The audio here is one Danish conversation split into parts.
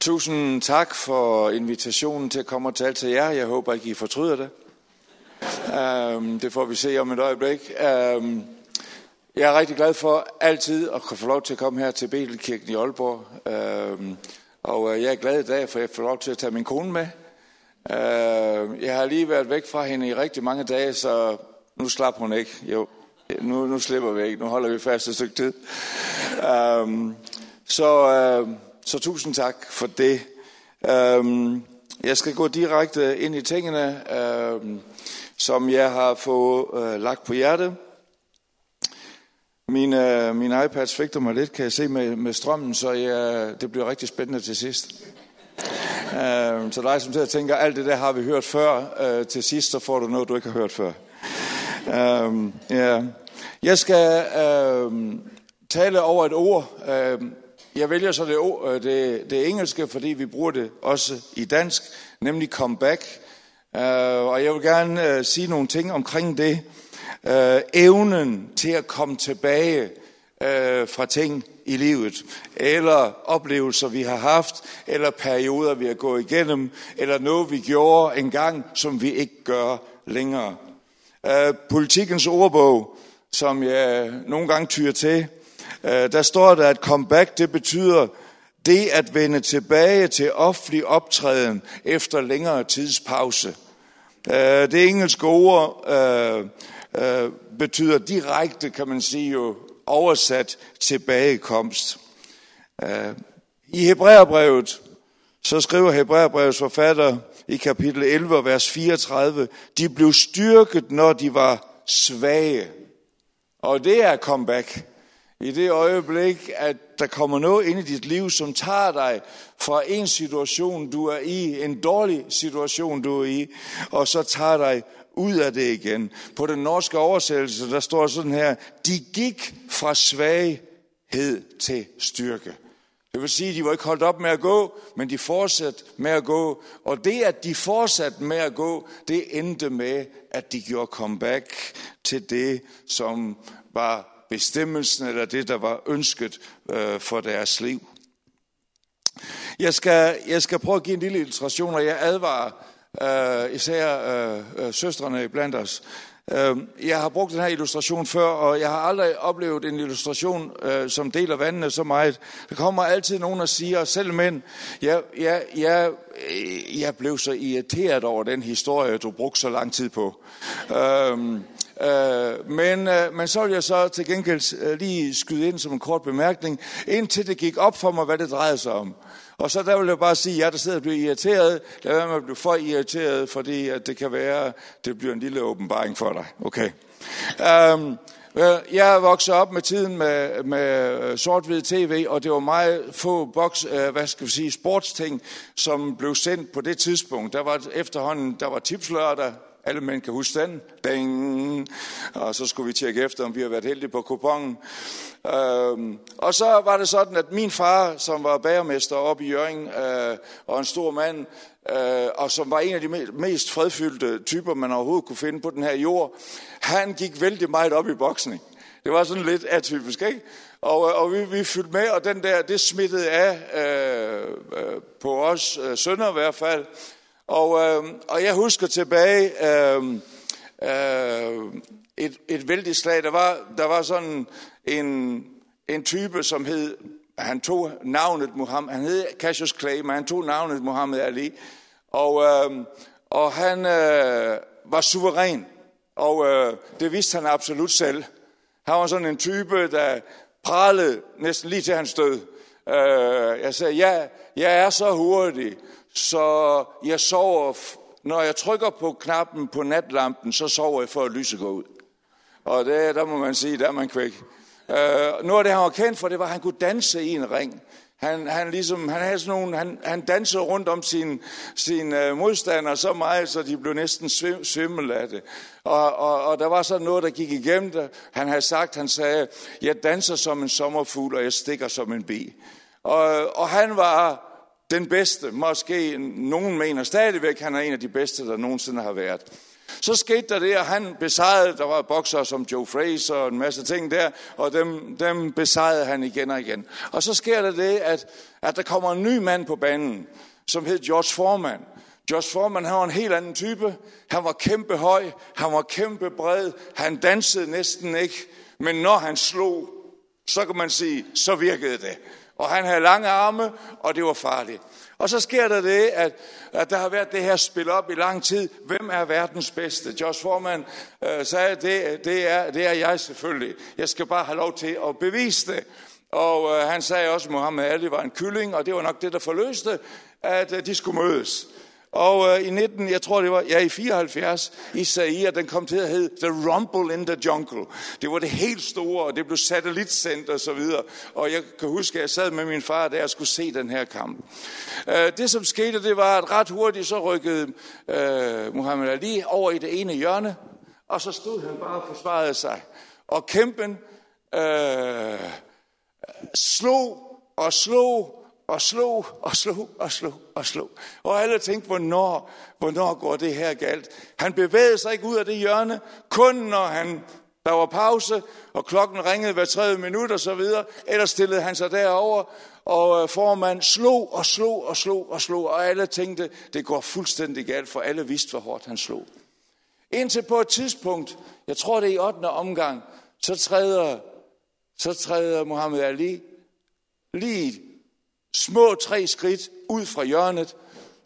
Tusind tak for invitationen til at komme og tale til jer. Jeg håber ikke, I fortryder det. Um, det får vi se om et øjeblik. Um, jeg er rigtig glad for altid at kunne få lov til at komme her til Betelkirken i Aalborg. Um, og øh, jeg er glad i dag, for jeg får lov til at tage min kone med. Uh, jeg har lige været væk fra hende i rigtig mange dage, så nu slap hun ikke. Jo, nu, nu slipper vi ikke. Nu holder vi fast et stykke tid. Um, så... Uh, så tusind tak for det. Um, jeg skal gå direkte ind i tingene, um, som jeg har fået uh, lagt på hjertet. Min, uh, min iPad svigter mig lidt, kan jeg se med, med strømmen, så jeg, det bliver rigtig spændende til sidst. Øhm, så dig som sidder og tænker, alt det der har vi hørt før, uh, til sidst så får du noget, du ikke har hørt før. Øhm, ja. Jeg skal øh, tale over et ord, øh, jeg vælger så det, øh, det, det engelske, fordi vi bruger det også i dansk, nemlig comeback. Uh, øh, og jeg vil gerne uh, sige nogle ting omkring det. Uh, evnen til at komme tilbage uh, fra ting i livet, eller oplevelser, vi har haft, eller perioder, vi har gået igennem, eller noget, vi gjorde engang, som vi ikke gør længere. Uh, politikens ordbog, som jeg nogle gange tyrer til, Øh, der står der, at comeback, det betyder det at vende tilbage til offentlig optræden efter længere tidspause. Øh, det engelske ord øh, øh, betyder direkte, kan man sige jo, oversat tilbagekomst. Øh, I Hebræerbrevet, så skriver Hebræerbrevets forfatter i kapitel 11, vers 34, de blev styrket, når de var svage. Og det er comeback i det øjeblik, at der kommer noget ind i dit liv, som tager dig fra en situation, du er i, en dårlig situation, du er i, og så tager dig ud af det igen. På den norske oversættelse, der står sådan her, de gik fra svaghed til styrke. Det vil sige, at de var ikke holdt op med at gå, men de fortsatte med at gå. Og det, at de fortsatte med at gå, det endte med, at de gjorde comeback til det, som var bestemmelsen eller det, der var ønsket øh, for deres liv. Jeg skal, jeg skal prøve at give en lille illustration, og jeg advarer øh, især øh, øh, søstrene blandt os. Øh, jeg har brugt den her illustration før, og jeg har aldrig oplevet en illustration, øh, som deler vandene så meget. Der kommer altid nogen og siger, selv mænd, jeg, jeg, jeg, øh, jeg blev så irriteret over den historie, du brugte så lang tid på. Øh, Øh, men, øh, men så vil jeg så til gengæld øh, lige skyde ind som en kort bemærkning, indtil det gik op for mig, hvad det drejede sig om. Og så der vil jeg bare sige, at jeg der sidder og bliver irriteret, lad være med at blive for irriteret, fordi at det kan være, det bliver en lille åbenbaring for dig. Okay. Um, jeg er vokset op med tiden med, med øh, sort-hvid tv, og det var meget få boks, øh, hvad skal vi sige, sportsting, som blev sendt på det tidspunkt. Der var efterhånden, der var tipslørdag, alle mænd kan huske den. Ding. Og så skulle vi tjekke efter, om vi har været heldige på kupongen. Øhm, og så var det sådan, at min far, som var bagermester oppe i Jørgen, øh, og en stor mand, øh, og som var en af de mest fredfyldte typer, man overhovedet kunne finde på den her jord, han gik vældig meget op i boksning. Det var sådan lidt atypisk, ikke? Og, øh, og vi, vi fyldte med, og den der, det smittede af øh, øh, på os øh, sønner i hvert fald. Og, øh, og jeg husker tilbage øh, øh, et, et vældig slag. Der var, der var sådan en, en type, som hed, han tog navnet Muhammed, han hed Cassius Clay, men han tog navnet Muhammed Ali. Og, øh, og han øh, var suveræn, og øh, det vidste han absolut selv. Han var sådan en type, der pralede næsten lige til hans død. Øh, jeg sagde, ja, jeg er så hurtig, så jeg sover, når jeg trykker på knappen på natlampen, så sover jeg for at lyse går ud. Og det, der må man sige, der er man kvæk. Øh, uh, noget af det, han var kendt for, det var, at han kunne danse i en ring. Han, han, ligesom, han, havde sådan nogle, han, han dansede rundt om sin, sin uh, modstander så meget, så de blev næsten svim, svimmel af det. Og, og, og der var sådan noget, der gik igennem det. Han havde sagt, han sagde, jeg danser som en sommerfugl, og jeg stikker som en bi. Og, og han var den bedste. Måske nogen mener stadigvæk, han er en af de bedste, der nogensinde har været. Så skete der det, at han besejrede, der var bokser som Joe Fraser og en masse ting der, og dem, dem besejrede han igen og igen. Og så sker der det, at, at der kommer en ny mand på banen, som hed George Foreman. George Foreman, han var en helt anden type. Han var kæmpe høj, han var kæmpe bred, han dansede næsten ikke. Men når han slog, så kan man sige, så virkede det. Og han havde lange arme, og det var farligt. Og så sker der det, at, at der har været det her spil op i lang tid. Hvem er verdens bedste? Josh Foreman øh, sagde, det, det, er, det er jeg selvfølgelig. Jeg skal bare have lov til at bevise det. Og øh, han sagde også, at Muhammad Ali var en kylling, og det var nok det, der forløste, at øh, de skulle mødes. Og øh, i 19, jeg tror det var, ja i 74, i den kom til at hedde The Rumble in the Jungle. Det var det helt store, og det blev satellitsendt og så videre. Og jeg kan huske, at jeg sad med min far der og skulle se den her kamp. Øh, det som skete, det var, at ret hurtigt så rykkede øh, Muhammad Ali over i det ene hjørne, og så stod han bare og forsvarede sig. Og kæmpen øh, slog og slog og slog og slog og slog og slog. Og alle tænkte, hvornår, hvornår går det her galt? Han bevægede sig ikke ud af det hjørne, kun når han, der var pause, og klokken ringede hver tredje minut og så videre. Ellers stillede han sig derover og øh, formand slog og slog og slog og slog, og alle tænkte, det går fuldstændig galt, for alle vidste, hvor hårdt han slog. Indtil på et tidspunkt, jeg tror det er i 8. omgang, så træder, så træder Muhammad Ali lige små tre skridt ud fra hjørnet,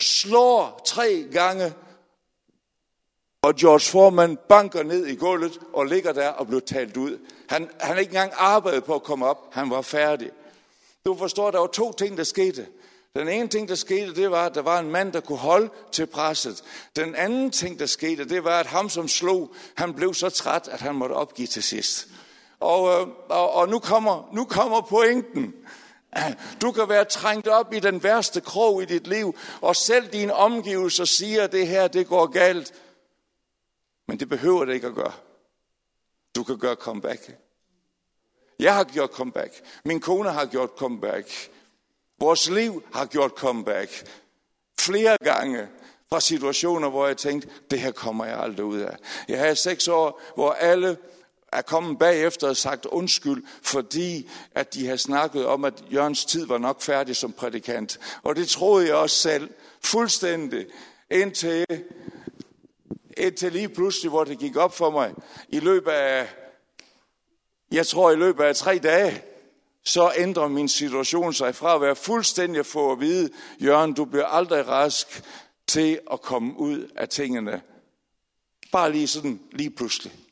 slår tre gange, og George Foreman banker ned i gulvet og ligger der og bliver talt ud. Han, han ikke engang arbejdet på at komme op. Han var færdig. Du forstår, der var to ting, der skete. Den ene ting, der skete, det var, at der var en mand, der kunne holde til presset. Den anden ting, der skete, det var, at ham, som slog, han blev så træt, at han måtte opgive til sidst. Og, øh, og, og nu, kommer, nu kommer pointen. Du kan være trængt op i den værste krog i dit liv, og selv dine omgivelser siger, at det her, det går galt. Men det behøver det ikke at gøre. Du kan gøre comeback. Jeg har gjort comeback. Min kone har gjort comeback. Vores liv har gjort comeback. Flere gange fra situationer, hvor jeg tænkte, det her kommer jeg aldrig ud af. Jeg havde seks år, hvor alle er kommet bagefter og sagt undskyld, fordi at de har snakket om, at Jørgens tid var nok færdig som prædikant. Og det troede jeg også selv, fuldstændig, indtil, indtil lige pludselig, hvor det gik op for mig, i løbet af, jeg tror i løbet af tre dage, så ændrer min situation sig fra at være fuldstændig for at vide, Jørgen, du bliver aldrig rask til at komme ud af tingene. Bare lige sådan, lige pludselig.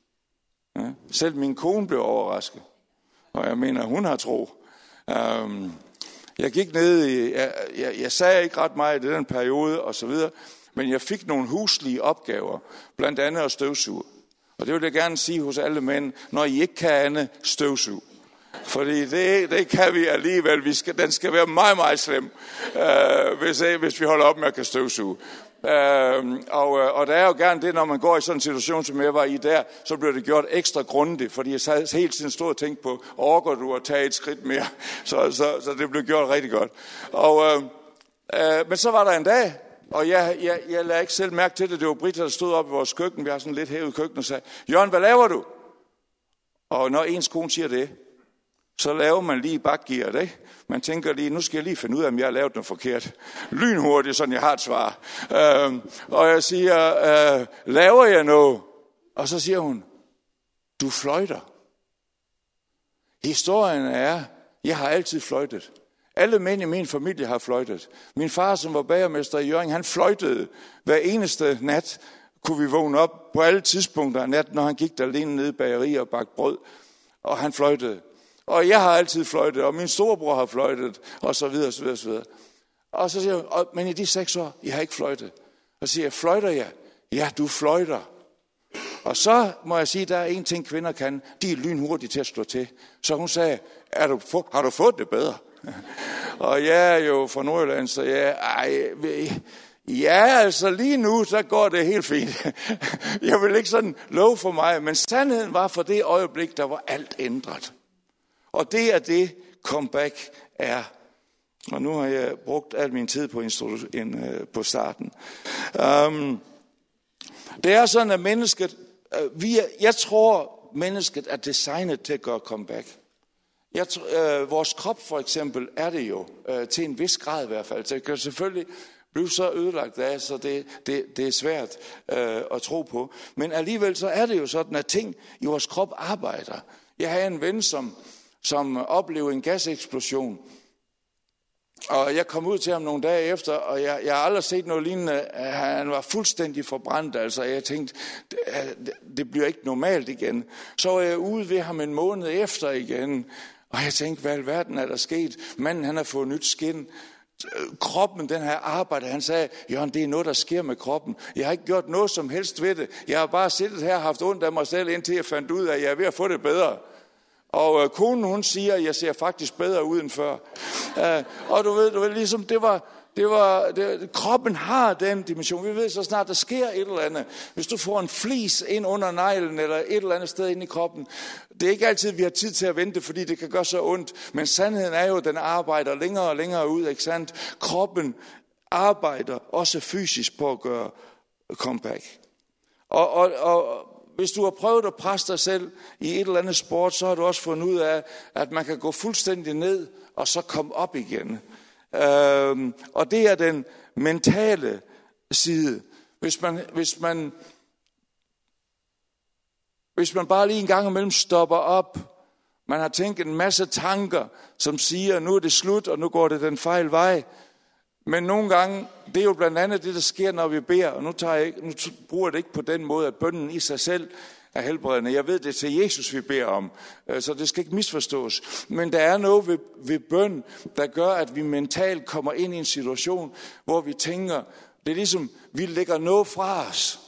Ja. Selv min kone blev overrasket. Og jeg mener, hun har tro. Um, jeg gik ned i, jeg, jeg, jeg sagde ikke ret meget i den periode og så videre, men jeg fik nogle huslige opgaver, blandt andet at støvsuge. Og det vil jeg gerne sige hos alle mænd, når I ikke kan andet, støvsuge. Fordi det, det kan vi alligevel. Vi skal, den skal være meget, meget slem, øh, hvis, hvis vi holder op med at kan støvsuge. Øhm, øh, og, og der er jo gerne det, når man går i sådan en situation, som jeg var i der, så bliver det gjort ekstra grundigt, fordi jeg sad hele tiden stod og tænkte på, overgår du at tage et skridt mere? Så, så, så det blev gjort rigtig godt. Og, øh, øh, men så var der en dag, og jeg, jeg, jeg lagde ikke selv mærke til det. Det var Britta, der stod op i vores køkken. Vi har sådan lidt hævet køkken og sagde, Jørgen, hvad laver du? Og når ens kone siger det, så laver man lige bakgear, ikke? Man tænker lige, nu skal jeg lige finde ud af, om jeg har lavet noget forkert. Lynhurtigt, sådan jeg har et svar. Øh, og jeg siger, øh, laver jeg noget? Og så siger hun, du fløjter. Historien er, jeg har altid fløjtet. Alle mænd i min familie har fløjtet. Min far, som var bagermester i Jørgen, han fløjtede hver eneste nat. Kunne vi vågne op på alle tidspunkter af natten, når han gik der alene nede i bageriet og bagte brød. Og han fløjtede. Og jeg har altid fløjtet, og min storebror har fløjtet, og så videre, så videre, så videre. Og så siger jeg, men i de seks år, jeg har ikke fløjtet. Og så siger jeg, fløjter jeg? Ja, du fløjter. Og så må jeg sige, der er en ting, kvinder kan. De er lynhurtige til at slå til. Så hun sagde, er du, har du fået det bedre? og jeg er jo fra Nordjylland, så jeg, ej, ja, altså lige nu, så går det helt fint. jeg vil ikke sådan love for mig, men sandheden var for det øjeblik, der var alt ændret. Og det er det, comeback er. Og nu har jeg brugt al min tid på, en, øh, på starten. Um, Det er sådan, at mennesket, uh, vi er, jeg tror, mennesket er designet til at gøre comeback. Jeg, øh, vores krop for eksempel er det jo, øh, til en vis grad i hvert fald. Så det kan selvfølgelig blive så ødelagt af, så det, det, det er svært øh, at tro på. Men alligevel så er det jo sådan, at ting i vores krop arbejder. Jeg har en ven, som, som oplevede en gaseksplosion, og jeg kom ud til ham nogle dage efter, og jeg, jeg har aldrig set noget lignende. Han var fuldstændig forbrændt, altså jeg tænkte, det, det bliver ikke normalt igen. Så var jeg ude ved ham en måned efter igen, og jeg tænkte, hvad i verden er der sket? Manden han har fået nyt skin. Kroppen, den her arbejde, han sagde, Jørgen, det er noget, der sker med kroppen. Jeg har ikke gjort noget som helst ved det. Jeg har bare siddet her og haft ondt af mig selv, indtil jeg fandt ud af, at jeg er ved at få det bedre. Og øh, konen, hun siger, at jeg ser faktisk bedre ud end før. Øh, og du ved, du ved, ligesom det var, det var, det, kroppen har den dimension. Vi ved så snart, der sker et eller andet. Hvis du får en flis ind under neglen, eller et eller andet sted ind i kroppen. Det er ikke altid, vi har tid til at vente, fordi det kan gøre så ondt. Men sandheden er jo, at den arbejder længere og længere ud, ikke sandt? Kroppen arbejder også fysisk på at gøre comeback. Og, og, og hvis du har prøvet at presse dig selv i et eller andet sport, så har du også fundet ud af, at man kan gå fuldstændig ned og så komme op igen. Øhm, og det er den mentale side. Hvis man, hvis man, hvis man bare lige en gang imellem stopper op, man har tænkt en masse tanker, som siger, nu er det slut, og nu går det den fejl vej, men nogle gange, det er jo blandt andet det, der sker, når vi beder, og nu, tager jeg ikke, nu bruger jeg det ikke på den måde, at bønden i sig selv er helbredende. Jeg ved, det er til Jesus, vi beder om, øh, så det skal ikke misforstås. Men der er noget ved, ved bøn, der gør, at vi mentalt kommer ind i en situation, hvor vi tænker, det er ligesom, vi lægger noget fra os.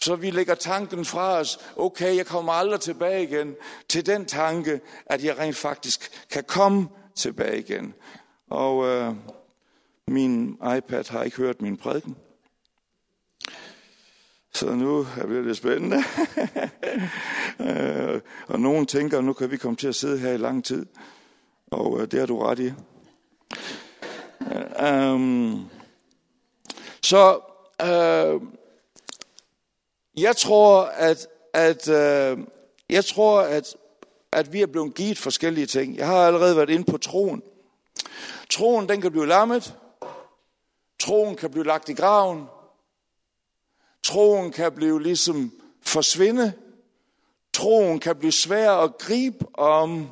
Så vi lægger tanken fra os, okay, jeg kommer aldrig tilbage igen, til den tanke, at jeg rent faktisk kan komme tilbage igen. Og øh, min iPad har ikke hørt min prædiken. Så nu er det lidt spændende. Øh, og nogen tænker, nu kan vi komme til at sidde her i lang tid. Og øh, det har du ret i. Um, så uh, jeg tror, at, at uh, jeg tror, at, at vi er blevet givet forskellige ting. Jeg har allerede været inde på troen. Troen, den kan blive lammet. Troen kan blive lagt i graven. Troen kan blive ligesom forsvinde. Troen kan blive svær at gribe om.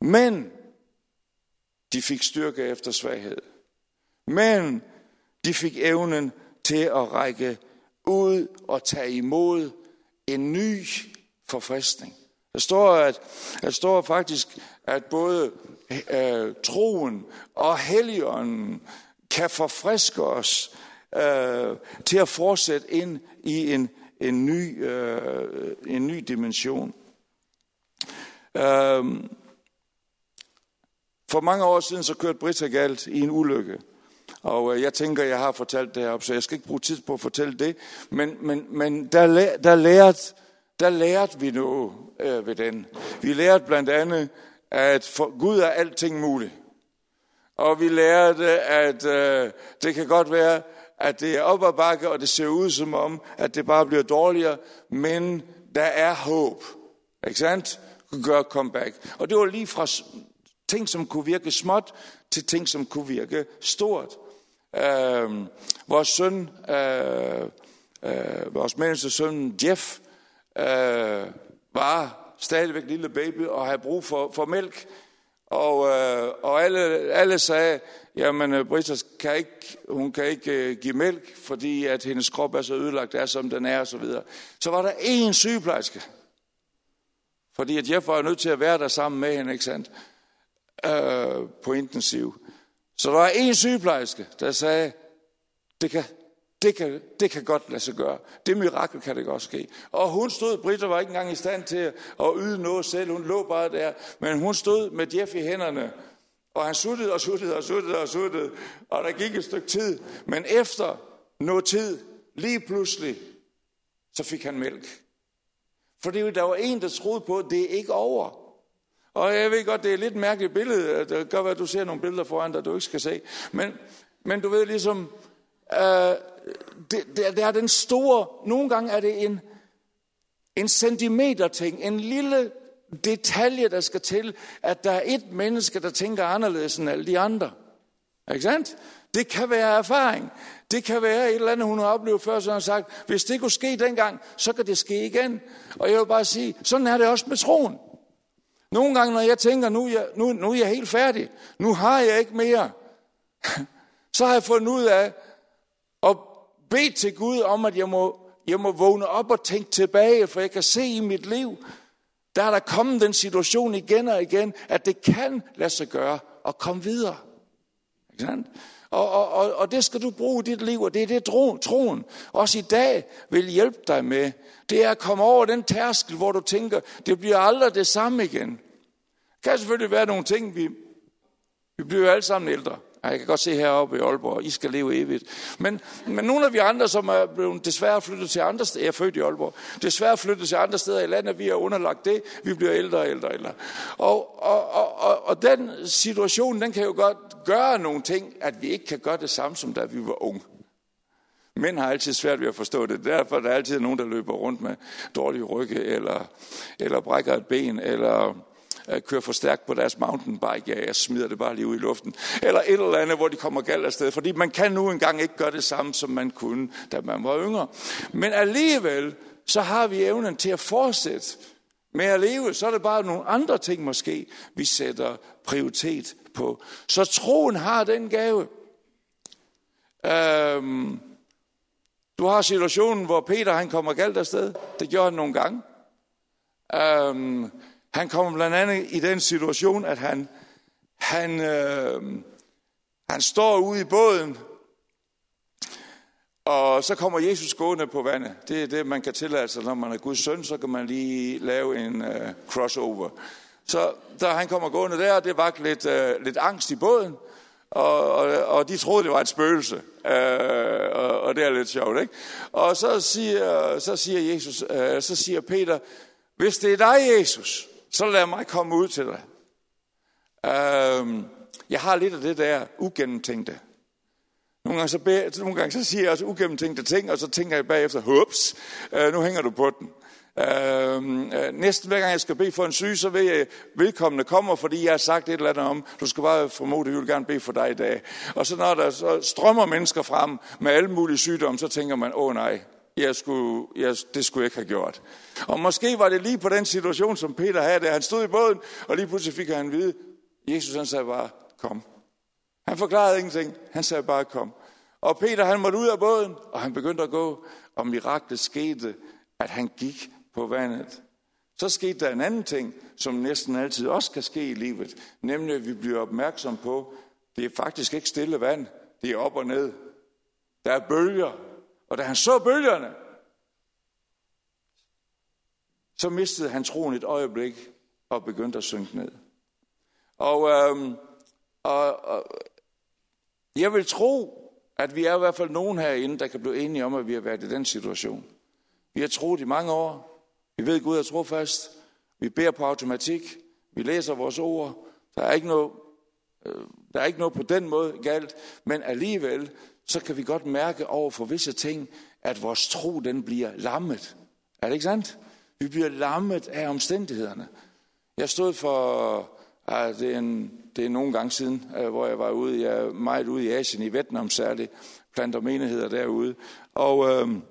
Men de fik styrke efter svaghed. Men de fik evnen til at række ud og tage imod en ny forfriskning. Der står, at, der står faktisk, at både øh, troen og helligånden kan forfriske os øh, til at fortsætte ind i en, en, ny, øh, en ny dimension. Øh, for mange år siden så kørte Britta galt i en ulykke. Og øh, jeg tænker, jeg har fortalt det heroppe, så jeg skal ikke bruge tid på at fortælle det. Men, men, men der, der, lærte, der lærte vi noget øh, ved den. Vi lærte blandt andet, at for Gud er alting muligt. Og vi lærte, at øh, det kan godt være, at det er op ad bakke, og det ser ud som om, at det bare bliver dårligere, men der er håb. Ikke sandt? Gør comeback. Og det var lige fra ting, som kunne virke småt, til ting, som kunne virke stort. Øh, vores søn, øh, øh, vores menneske søn Jeff, øh, var stadigvæk lille baby og havde brug for, for mælk. Og, øh, og alle, alle sagde, jamen øh, Britta kan ikke, hun kan ikke øh, give mælk, fordi at hendes krop er så ødelagt, er som den er, og så videre. Så var der én sygeplejerske, fordi at jeg var nødt til at være der sammen med hende, ikke sandt? Øh, på intensiv. Så der var en sygeplejerske, der sagde, det kan, det kan, det kan godt lade sig gøre. Det mirakel kan det godt ske. Og hun stod, Britta var ikke engang i stand til at yde noget selv. Hun lå bare der. Men hun stod med Jeff i hænderne. Og han suttede og suttede og suttede og suttede. Og der gik et stykke tid. Men efter noget tid, lige pludselig, så fik han mælk. Fordi der var en, der troede på, at det er ikke over. Og jeg ved godt, det er et lidt mærkeligt billede. Det gør, at du ser nogle billeder foran dig, du ikke skal se. Men, men du ved ligesom, øh, det, det, det er den store, nogle gange er det en, en centimeter ting, en lille detalje, der skal til, at der er et menneske, der tænker anderledes end alle de andre. Ikke sandt? Det kan være erfaring. Det kan være et eller andet, hun har oplevet før, så har sagt, hvis det kunne ske dengang, så kan det ske igen. Og jeg vil bare sige, sådan er det også med troen. Nogle gange, når jeg tænker, nu er jeg, nu, nu er jeg helt færdig, nu har jeg ikke mere, så har jeg fundet ud af bed til Gud om, at jeg må, jeg må vågne op og tænke tilbage, for jeg kan se i mit liv, der er der kommet den situation igen og igen, at det kan lade sig gøre at komme videre. Ikke sandt? Og, og, og, og det skal du bruge i dit liv, og det er det troen, troen også i dag vil hjælpe dig med. Det er at komme over den tærskel, hvor du tænker, det bliver aldrig det samme igen. Det kan selvfølgelig være nogle ting, vi, vi bliver alle sammen ældre. Jeg kan godt se heroppe i Aalborg, I skal leve evigt. Men, men nogle af vi andre, som er blevet desværre flyttet til andre steder, jeg er født i Aalborg, desværre flyttet til andre steder i landet, vi er underlagt det, vi bliver ældre og ældre og ældre. Og, og, og, og, og den situation, den kan jo godt gøre nogle ting, at vi ikke kan gøre det samme, som da vi var unge. Mænd har altid svært ved at forstå det. Derfor er der altid nogen, der løber rundt med dårlige rygge, eller, eller brækker et ben, eller kører for stærkt på deres mountainbike, ja, jeg smider det bare lige ud i luften. Eller et eller andet, hvor de kommer galt afsted. Fordi man kan nu engang ikke gøre det samme, som man kunne, da man var yngre. Men alligevel, så har vi evnen til at fortsætte med at leve. Så er det bare nogle andre ting måske, vi sætter prioritet på. Så troen har den gave. Øhm, du har situationen, hvor Peter han kommer galt afsted. Det gjorde han nogle gange. Øhm, han kommer blandt andet i den situation, at han, han, øh, han står ude i båden, og så kommer Jesus gående på vandet. Det er det, man kan tillade sig, når man er Guds søn, så kan man lige lave en øh, crossover. Så da han kommer gående der, det var lidt, øh, lidt angst i båden, og, og, og de troede, det var et spøgelse. Øh, og, og det er lidt sjovt, ikke? Og så siger, så siger Jesus, øh, så siger Peter, hvis det er dig, Jesus, så lad mig komme ud til dig. Øhm, jeg har lidt af det der ugennemtænkte. Nogle gange så, beder, nogle gange så siger jeg også ugennemtænkte ting, og så tænker jeg bagefter, hups, øh, nu hænger du på den. Øhm, øh, næsten hver gang jeg skal bede for en syg, så vil jeg, velkommende kommer, fordi jeg har sagt et eller andet om, du skal bare formode, at jeg vil gerne bede for dig i dag. Og så når der så strømmer mennesker frem med alle mulige sygdomme, så tænker man, åh nej, jeg skulle, jeg, det skulle jeg ikke have gjort. Og måske var det lige på den situation, som Peter havde, da han stod i båden, og lige pludselig fik han at vide, Jesus han sagde bare, kom. Han forklarede ingenting, han sagde bare, kom. Og Peter han måtte ud af båden, og han begyndte at gå, og miraklet skete, at han gik på vandet. Så skete der en anden ting, som næsten altid også kan ske i livet, nemlig at vi bliver opmærksom på, det er faktisk ikke stille vand, det er op og ned. Der er bølger, og da han så bølgerne, så mistede han troen et øjeblik og begyndte at synke ned. Og, øhm, og, og jeg vil tro, at vi er i hvert fald nogen herinde, der kan blive enige om, at vi har været i den situation. Vi har troet i mange år. Vi ved, at Gud er trofast. Vi beder på automatik. Vi læser vores ord. Der er ikke noget, øh, der er ikke noget på den måde galt. Men alligevel, så kan vi godt mærke over for visse ting, at vores tro den bliver lammet. Er det ikke sandt? Vi bliver lammet af omstændighederne. Jeg stod for, ja, det, er en, det er nogle gange siden, øh, hvor jeg var ude, jeg er meget ude i Asien, i Vietnam særligt, planter menigheder derude. Og, øhm,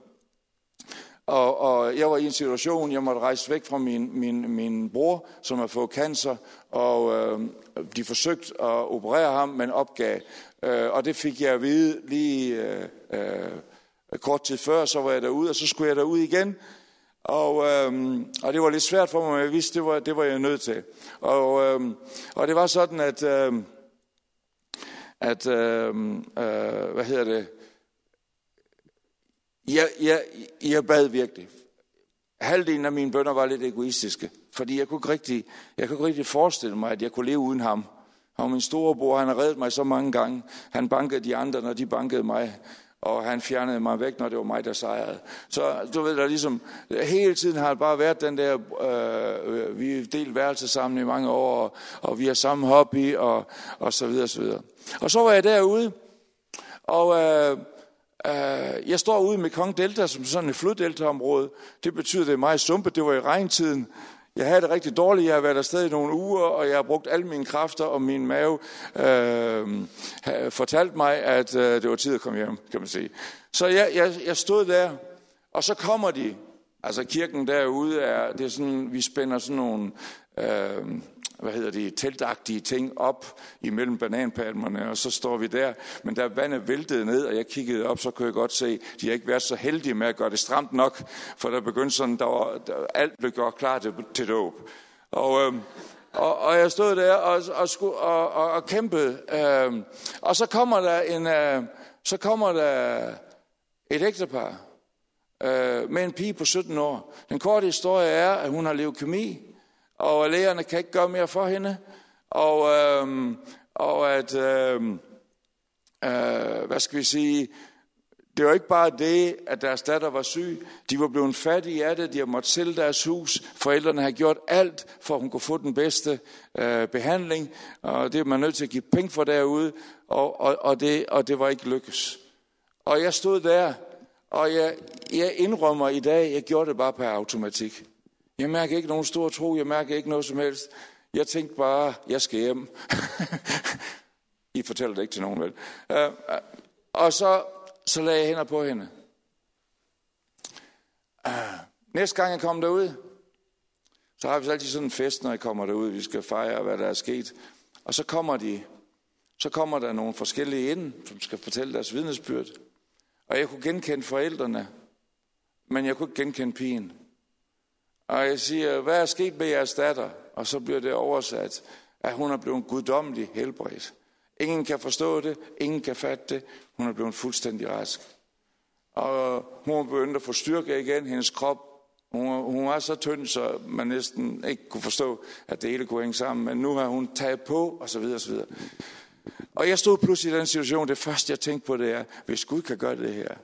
og, og jeg var i en situation, jeg måtte rejse væk fra min, min, min bror, som har fået cancer, og øhm, de forsøgte at operere ham, men opgav. Øh, og det fik jeg at vide lige øh, øh, kort tid før, så var jeg derude, og så skulle jeg derud igen. Og, øhm, og det var lidt svært for mig, men jeg vidste, det var, det var jeg nødt til. Og, øhm, og det var sådan, at, øhm, at øhm, øh, hvad hedder det, jeg, jeg, jeg bad virkelig. Halvdelen af mine bønder var lidt egoistiske, fordi jeg kunne ikke rigtig, jeg kunne ikke rigtig forestille mig, at jeg kunne leve uden ham. Og min storebror, han har reddet mig så mange gange. Han bankede de andre, når de bankede mig. Og han fjernede mig væk, når det var mig, der sejrede. Så du ved, der ligesom, hele tiden har det bare været den der, øh, øh vi har delt værelse sammen i mange år, og, og vi har samme hobby, og, og så videre, og så videre. Og så var jeg derude, og øh, øh, jeg står ude med Kong Delta som sådan et floddeltaområde. Det betyder, det er meget sumpet. Det var i regntiden. Jeg havde det rigtig dårligt. Jeg har været afsted i nogle uger, og jeg har brugt alle mine kræfter, og min mave øh, fortalte mig, at øh, det var tid at komme hjem, kan man sige. Så jeg, jeg, jeg stod der, og så kommer de. Altså kirken derude er, det er sådan, vi spænder sådan nogle, øh, hvad hedder det, teltagtige ting op imellem bananpalmerne, og så står vi der. Men der vandet væltede ned, og jeg kiggede op, så kunne jeg godt se, de har ikke været så heldige med at gøre det stramt nok, for der begyndte sådan, der var, der, alt blev gjort klar til, til dåb. Og, øh, og, og jeg stod der og, og, skulle, og, og, og kæmpede. Øh, og så kommer der en, øh, så kommer der et ægtepar øh, med en pige på 17 år. Den korte historie er, at hun har leukemi, og lægerne kan ikke gøre mere for hende, og, øh, og at, øh, øh, hvad skal vi sige, det var ikke bare det, at deres datter var syg. De var blevet fattige af det. De har måttet sælge deres hus. Forældrene har gjort alt, for at hun kunne få den bedste øh, behandling. Og det er man nødt til at give penge for derude. Og, og, og, det, og det var ikke lykkes. Og jeg stod der, og jeg, jeg indrømmer i dag, jeg gjorde det bare per automatik. Jeg mærker ikke nogen stor tro, jeg mærker ikke noget som helst. Jeg tænkte bare, jeg skal hjem. I fortæller det ikke til nogen, vel? Uh, og så, så lagde jeg hænder på hende. Uh, næste gang jeg kom derud, så har vi altid sådan en fest, når jeg kommer derud. Vi skal fejre, hvad der er sket. Og så kommer de, så kommer der nogle forskellige ind, som skal fortælle deres vidnesbyrd. Og jeg kunne genkende forældrene, men jeg kunne ikke genkende pigen. Og jeg siger, hvad er sket med jeres datter? Og så bliver det oversat, at hun er blevet guddommelig helbredt. Ingen kan forstå det, ingen kan fatte det. Hun er blevet fuldstændig rask. Og hun er begyndt at få styrke igen, hendes krop. Hun, hun var så tynd, så man næsten ikke kunne forstå, at det hele kunne hænge sammen. Men nu har hun taget på, og så videre, og så videre. Og jeg stod pludselig i den situation, det første jeg tænkte på, det er, hvis Gud kan gøre det her,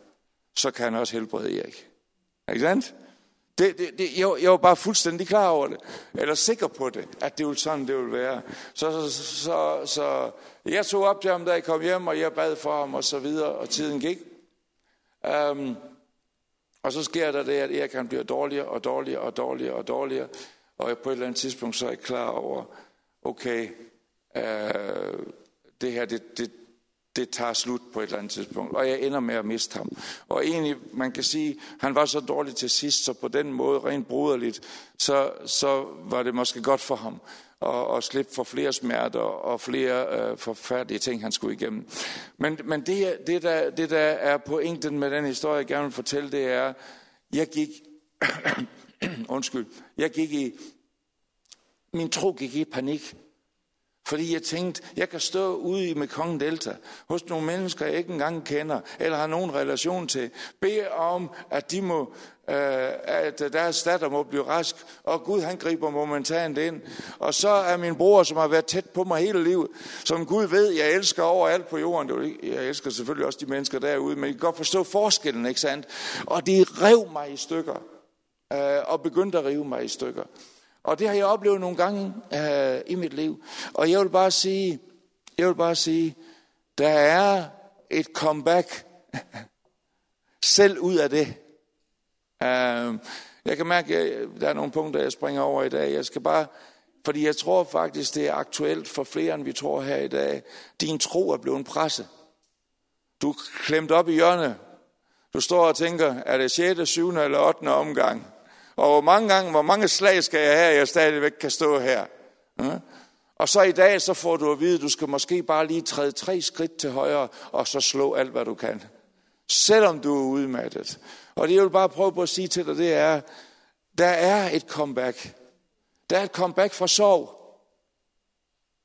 så kan han også helbrede Erik. Ikke sandt? Det, det, det, jeg, jeg var bare fuldstændig klar over det, eller sikker på det, at det ville sådan, det ville være. Så, så, så, så jeg tog op til ham, da jeg kom hjem, og jeg bad for ham, og så videre, og tiden gik. Um, og så sker der det, at Erik han bliver dårligere og dårligere og dårligere og dårligere, og på et eller andet tidspunkt så er jeg klar over, okay, uh, det her, det, det, det tager slut på et eller andet tidspunkt, og jeg ender med at miste ham. Og egentlig, man kan sige, han var så dårlig til sidst, så på den måde, rent bruderligt, så, så var det måske godt for ham at, at slippe for flere smerter og flere øh, forfærdelige ting, han skulle igennem. Men, men det, det, der, det, der er pointen med den historie, jeg gerne vil fortælle, det er, jeg gik, undskyld, jeg gik i, min tro gik i panik. Fordi jeg tænkte, jeg kan stå ude i Mekong Delta hos nogle mennesker, jeg ikke engang kender, eller har nogen relation til, bede om, at de må, øh, at deres datter må blive rask, og Gud han griber momentant ind. Og så er min bror, som har været tæt på mig hele livet, som Gud ved, jeg elsker overalt på jorden. Jeg elsker selvfølgelig også de mennesker derude, men I kan godt forstå forskellen, ikke sandt? Og de rev mig i stykker, øh, og begyndte at rive mig i stykker. Og det har jeg oplevet nogle gange øh, i mit liv. Og jeg vil bare sige, jeg vil bare sige, der er et comeback selv ud af det. Øh, jeg kan mærke, at der er nogle punkter, jeg springer over i dag. Jeg skal bare, fordi jeg tror faktisk, det er aktuelt for flere, end vi tror her i dag. Din tro er blevet en presse. Du er klemt op i hjørnet. Du står og tænker, er det 6., 7. eller 8. omgang? Og hvor mange gange, hvor mange slag skal jeg have, at jeg stadigvæk kan stå her? Ja? Og så i dag, så får du at vide, at du skal måske bare lige træde tre skridt til højre, og så slå alt, hvad du kan. Selvom du er udmattet. Og det jeg vil bare prøve på at sige til dig, det er, der er et comeback. Der er et comeback fra sorg.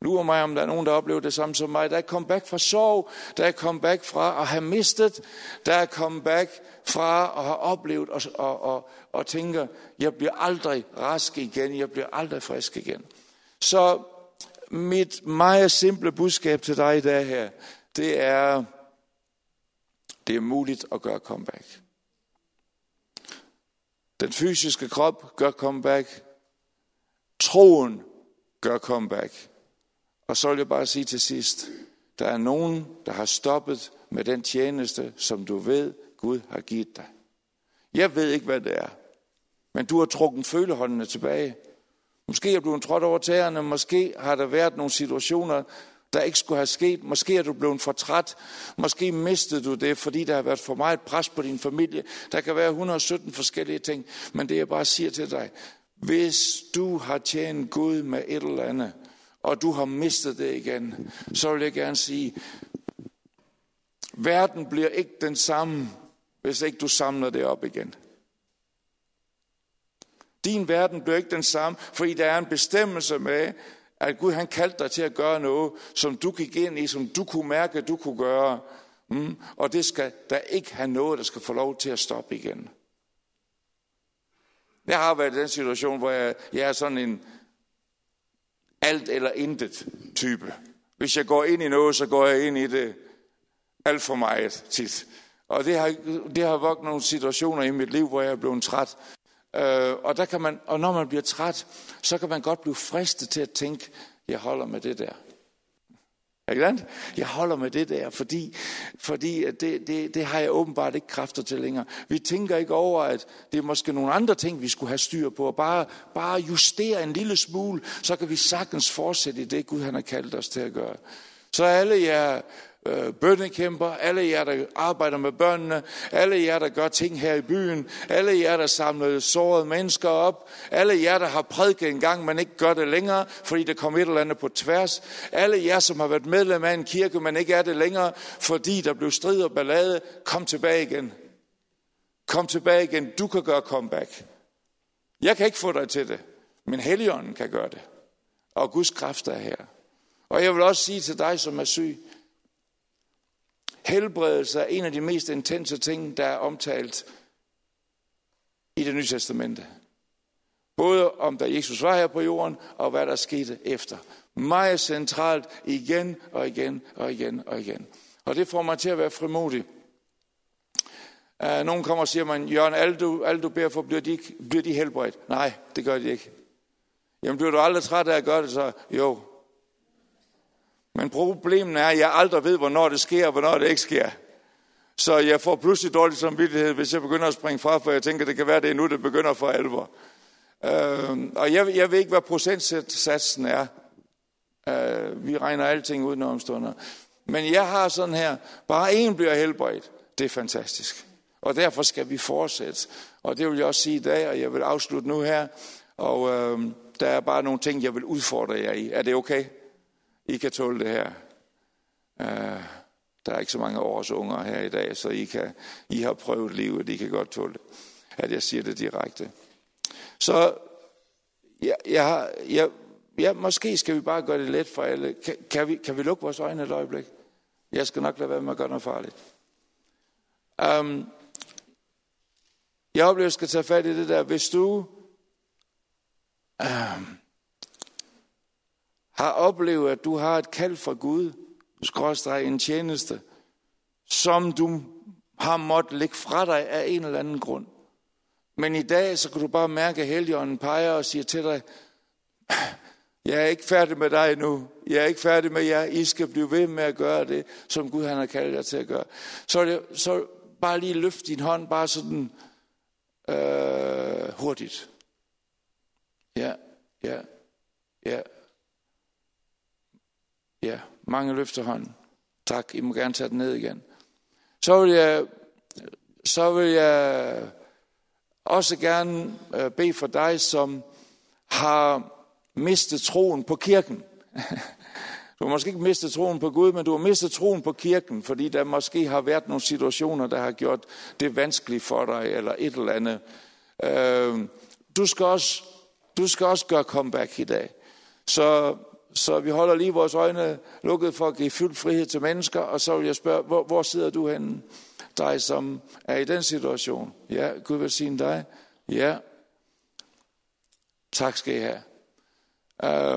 Lurer mig, om der er nogen, der oplever det samme som mig. Der er comeback fra sorg. Der er comeback fra at have mistet. Der er comeback fra at have oplevet og, og, og, og tænker, jeg bliver aldrig rask igen. Jeg bliver aldrig frisk igen. Så mit meget simple budskab til dig i dag her, det er, det er muligt at gøre comeback. Den fysiske krop gør comeback. Troen gør comeback. Og så vil jeg bare sige til sidst, der er nogen, der har stoppet med den tjeneste, som du ved, Gud har givet dig. Jeg ved ikke, hvad det er. Men du har trukket følehåndene tilbage. Måske er du trådt over tæerne, måske har der været nogle situationer, der ikke skulle have sket. Måske er du blevet for træt. Måske mistede du det, fordi der har været for meget pres på din familie. Der kan være 117 forskellige ting. Men det jeg bare siger til dig, hvis du har tjent Gud med et eller andet, og du har mistet det igen, så vil jeg gerne sige, verden bliver ikke den samme, hvis ikke du samler det op igen. Din verden bliver ikke den samme, fordi der er en bestemmelse med, at Gud han kaldte dig til at gøre noget, som du gik ind i, som du kunne mærke, at du kunne gøre. Mm, og det skal der ikke have noget, der skal få lov til at stoppe igen. Jeg har været i den situation, hvor jeg, jeg er sådan en alt eller intet type. Hvis jeg går ind i noget, så går jeg ind i det alt for meget tit. Og det har, det har været nogle situationer i mit liv, hvor jeg er blevet træt. Øh, og, der kan man, og når man bliver træt, så kan man godt blive fristet til at tænke, jeg holder med det der. Ikke? Jeg holder med det der, fordi, fordi det, det, det har jeg åbenbart ikke kræfter til længere. Vi tænker ikke over, at det er måske nogle andre ting, vi skulle have styr på. Bare, bare justere en lille smule, så kan vi sagtens fortsætte i det, Gud han har kaldt os til at gøre. Så alle jer øh, bøndekæmper, alle jer, der arbejder med børnene, alle jer, der gør ting her i byen, alle jer, der samler sårede mennesker op, alle jer, der har prædiket en gang, men ikke gør det længere, fordi der kom et eller andet på tværs, alle jer, som har været medlem af en kirke, men ikke er det længere, fordi der blev strid og ballade, kom tilbage igen. Kom tilbage igen. Du kan gøre comeback. Jeg kan ikke få dig til det, men Helligånden kan gøre det. Og Guds kraft er her. Og jeg vil også sige til dig, som er syg, Helbredelse er en af de mest intense ting, der er omtalt i det nye testamente. Både om da Jesus var her på jorden, og hvad der skete efter. Meget centralt igen og igen og igen og igen. Og det får mig til at være frimodig. Uh, nogen kommer og siger, man, Jørgen, alle du, alle du beder for, bliver de, bliver de helbredt? Nej, det gør de ikke. Jamen, bliver du aldrig træt af at gøre det så? Jo, men problemet er, at jeg aldrig ved, hvornår det sker, og hvornår det ikke sker. Så jeg får pludselig dårlig samvittighed, hvis jeg begynder at springe fra, for jeg tænker, det kan være, det er nu, det begynder for alvor. Øh, og jeg, jeg ved ikke, hvad procentsatsen er. Øh, vi regner alting ud, når. Men jeg har sådan her, bare en bliver helbredt. Det er fantastisk. Og derfor skal vi fortsætte. Og det vil jeg også sige i dag, og jeg vil afslutte nu her. Og øh, der er bare nogle ting, jeg vil udfordre jer i. Er det okay? I kan tåle det her. Uh, der er ikke så mange års unger her i dag, så I, kan, I har prøvet livet, I kan godt tåle det, at jeg siger det direkte. Så jeg, jeg, jeg, ja, måske skal vi bare gøre det let for alle. Kan, kan, vi, kan vi lukke vores øjne et øjeblik? Jeg skal nok lade være med at gøre noget farligt. Um, jeg oplever, at jeg skal tage fat i det der. Hvis du um, har oplevet, at du har et kald fra Gud, skråstrej en tjeneste, som du har måttet lægge fra dig af en eller anden grund. Men i dag, så kan du bare mærke, at Helligånden peger og siger til dig, jeg er ikke færdig med dig nu. Jeg er ikke færdig med jer. I skal blive ved med at gøre det, som Gud han har kaldt jer til at gøre. Så, det, så bare lige løft din hånd, bare sådan øh, hurtigt. Ja, ja, ja. Ja, mange løfter hånden. Tak, I må gerne tage den ned igen. Så vil jeg, så vil jeg også gerne øh, bede for dig, som har mistet troen på kirken. Du har måske ikke mistet troen på Gud, men du har mistet troen på kirken, fordi der måske har været nogle situationer, der har gjort det vanskeligt for dig, eller et eller andet. Øh, du skal også, du skal også gøre comeback i dag. Så så vi holder lige vores øjne lukket for at give fuld frihed til mennesker, og så vil jeg spørge, hvor, hvor sidder du henne? Dig, som er i den situation. Ja, Gud vil sige dig. Ja. Tak skal I have.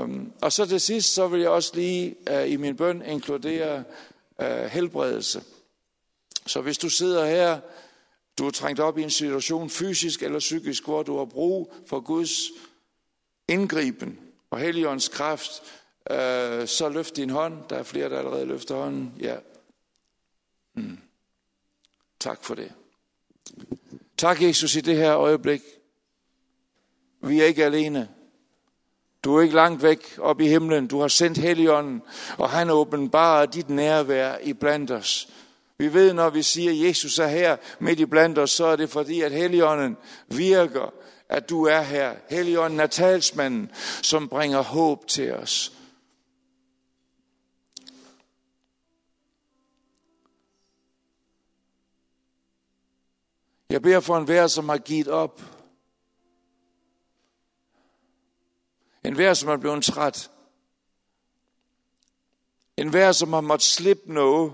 Um, og så til sidst, så vil jeg også lige uh, i min bøn inkludere uh, helbredelse. Så hvis du sidder her, du er trængt op i en situation, fysisk eller psykisk, hvor du har brug for Guds indgriben og Helligåndens kraft, øh, så løft din hånd. Der er flere, der allerede løfter hånden. Ja. Mm. Tak for det. Tak, Jesus, i det her øjeblik. Vi er ikke alene. Du er ikke langt væk op i himlen. Du har sendt Helligånden, og han åbenbarer dit nærvær i blandt os. Vi ved, når vi siger, at Jesus er her midt i blandt os, så er det fordi, at Helligånden virker, at du er her. Helligånden er talsmanden, som bringer håb til os. Jeg beder for enhver, som har givet op. En hver, som er blevet træt. En hver, som har måttet slippe noget,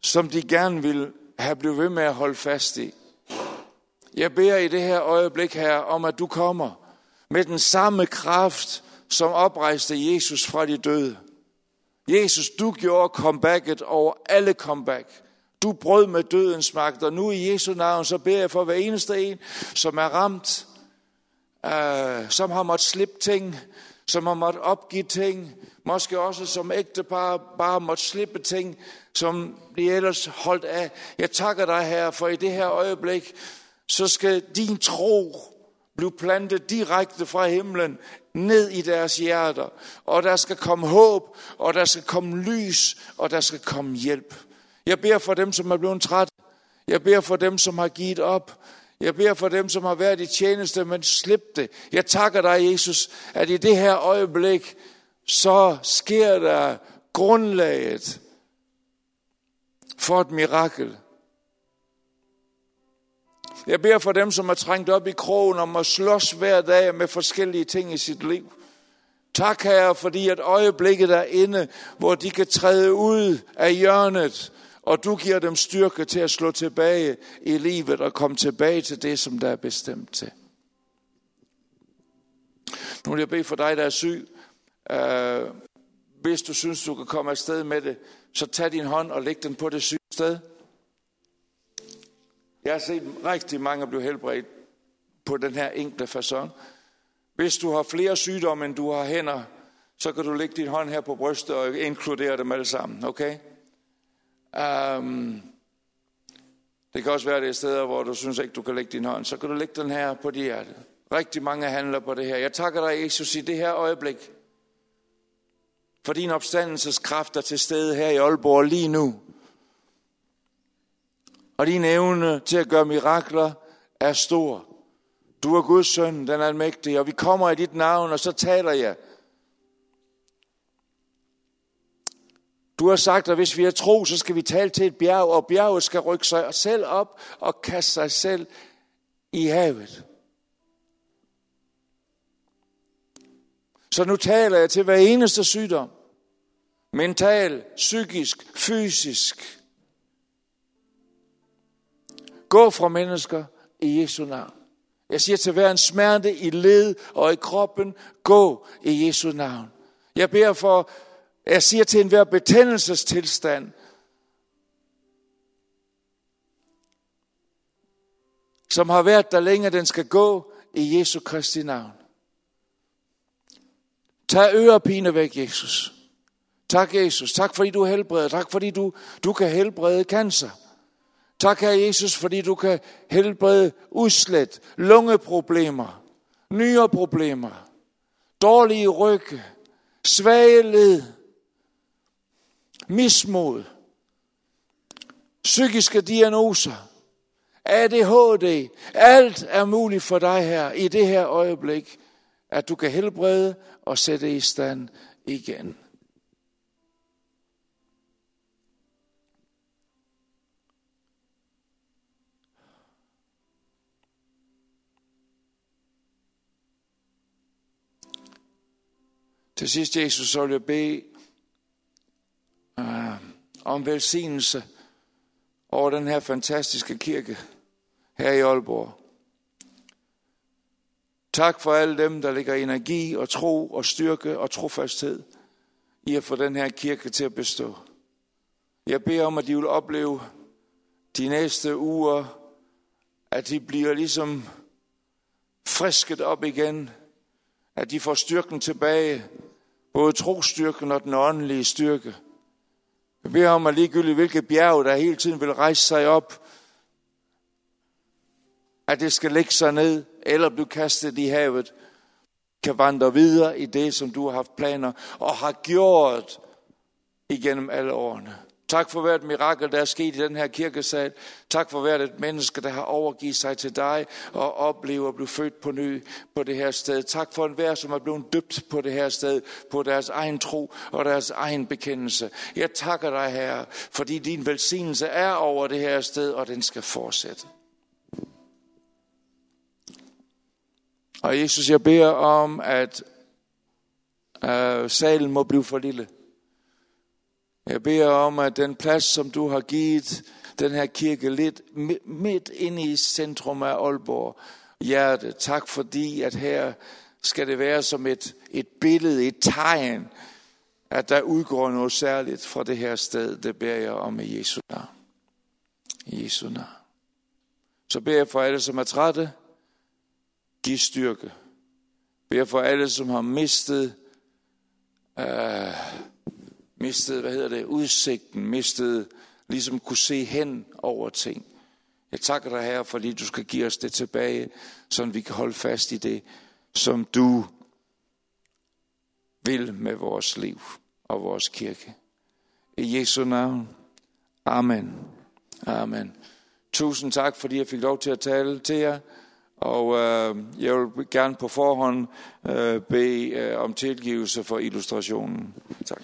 som de gerne vil have blevet ved med at holde fast i. Jeg beder i det her øjeblik her om, at du kommer med den samme kraft, som oprejste Jesus fra de døde. Jesus, du gjorde comebacket over alle comeback. Du brød med dødens magt, og nu i Jesu navn, så beder jeg for hver eneste en, som er ramt, øh, som har måttet slippe ting, som har måttet opgive ting, måske også som ægtepar bare måtte slippe ting, som de ellers holdt af. Jeg takker dig her, for i det her øjeblik, så skal din tro blive plantet direkte fra himlen ned i deres hjerter. Og der skal komme håb, og der skal komme lys, og der skal komme hjælp. Jeg beder for dem, som er blevet træt. Jeg beder for dem, som har givet op. Jeg beder for dem, som har været i tjeneste, men slip det. Jeg takker dig, Jesus, at i det her øjeblik, så sker der grundlaget for et mirakel. Jeg beder for dem, som er trængt op i krogen om at slås hver dag med forskellige ting i sit liv. Tak, Herre, fordi at øjeblikket er inde, hvor de kan træde ud af hjørnet, og du giver dem styrke til at slå tilbage i livet og komme tilbage til det, som der er bestemt til. Nu vil jeg bede for dig, der er syg. Uh, hvis du synes, du kan komme afsted med det, så tag din hånd og læg den på det syge sted. Jeg har set rigtig mange blive helbredt på den her enkle façon. Hvis du har flere sygdomme, end du har hænder, så kan du lægge din hånd her på brystet og inkludere dem alle sammen, okay? Um, det kan også være, det er steder, hvor du synes ikke, du kan lægge din hånd. Så kan du lægge den her på dit hjerte. Rigtig mange handler på det her. Jeg takker dig, Jesus, i det her øjeblik. For din opstandelseskraft er til stede her i Aalborg lige nu. Og din evne til at gøre mirakler er stor. Du er Guds søn, den er mægtig, og vi kommer i dit navn, og så taler jeg. Du har sagt, at hvis vi er tro, så skal vi tale til et bjerg, og bjerget skal rykke sig selv op og kaste sig selv i havet. Så nu taler jeg til hver eneste sygdom. Mental, psykisk, fysisk. Gå fra mennesker i Jesu navn. Jeg siger til hver en smerte i led og i kroppen, gå i Jesu navn. Jeg beder for, jeg siger til enhver betændelsestilstand, som har været der længe, den skal gå i Jesu Kristi navn. Tag ørepine væk, Jesus. Tak, Jesus. Tak, fordi du helbreder. Tak, fordi du, du kan helbrede cancer. Tak, Herre Jesus, fordi du kan helbrede udslet, lungeproblemer, nyere problemer, dårlige rygge, svage led, mismod, psykiske diagnoser, ADHD. Alt er muligt for dig her i det her øjeblik, at du kan helbrede og sætte i stand igen. Til sidst, Jesus, så vil jeg bede uh, om velsignelse over den her fantastiske kirke her i Aalborg. Tak for alle dem, der lægger energi og tro og styrke og trofasthed i at få den her kirke til at bestå. Jeg beder om, at de vil opleve de næste uger, at de bliver ligesom frisket op igen, at de får styrken tilbage, både trostyrken og den åndelige styrke. Jeg beder om, at ligegyldigt hvilket bjerg, der hele tiden vil rejse sig op, at det skal lægge sig ned, eller blive kastet i havet, kan vandre videre i det, som du har haft planer og har gjort igennem alle årene. Tak for hvert mirakel, der er sket i den her kirkesal. Tak for hvert et menneske, der har overgivet sig til dig og oplever at blive født på ny på det her sted. Tak for enhver, som er blevet døbt på det her sted, på deres egen tro og deres egen bekendelse. Jeg takker dig, Herre, fordi din velsignelse er over det her sted, og den skal fortsætte. Og Jesus, jeg beder om, at øh, salen må blive for lille. Jeg beder om, at den plads, som du har givet den her kirke lidt midt inde i centrum af Aalborg hjerte, tak fordi, at her skal det være som et, et billede, et tegn, at der udgår noget særligt fra det her sted. Det beder jeg om i Jesu navn. I Jesu navn. Så beder jeg for alle, som er trætte, giv styrke. Beder for alle, som har mistet øh, mistede, hvad hedder det, udsigten, mistede ligesom kunne se hen over ting. Jeg takker dig her, fordi du skal give os det tilbage, så vi kan holde fast i det, som du vil med vores liv og vores kirke. I Jesu navn. Amen. Amen. Tusind tak, fordi jeg fik lov til at tale til jer. Og øh, jeg vil gerne på forhånd øh, bede øh, om tilgivelse for illustrationen. Tak.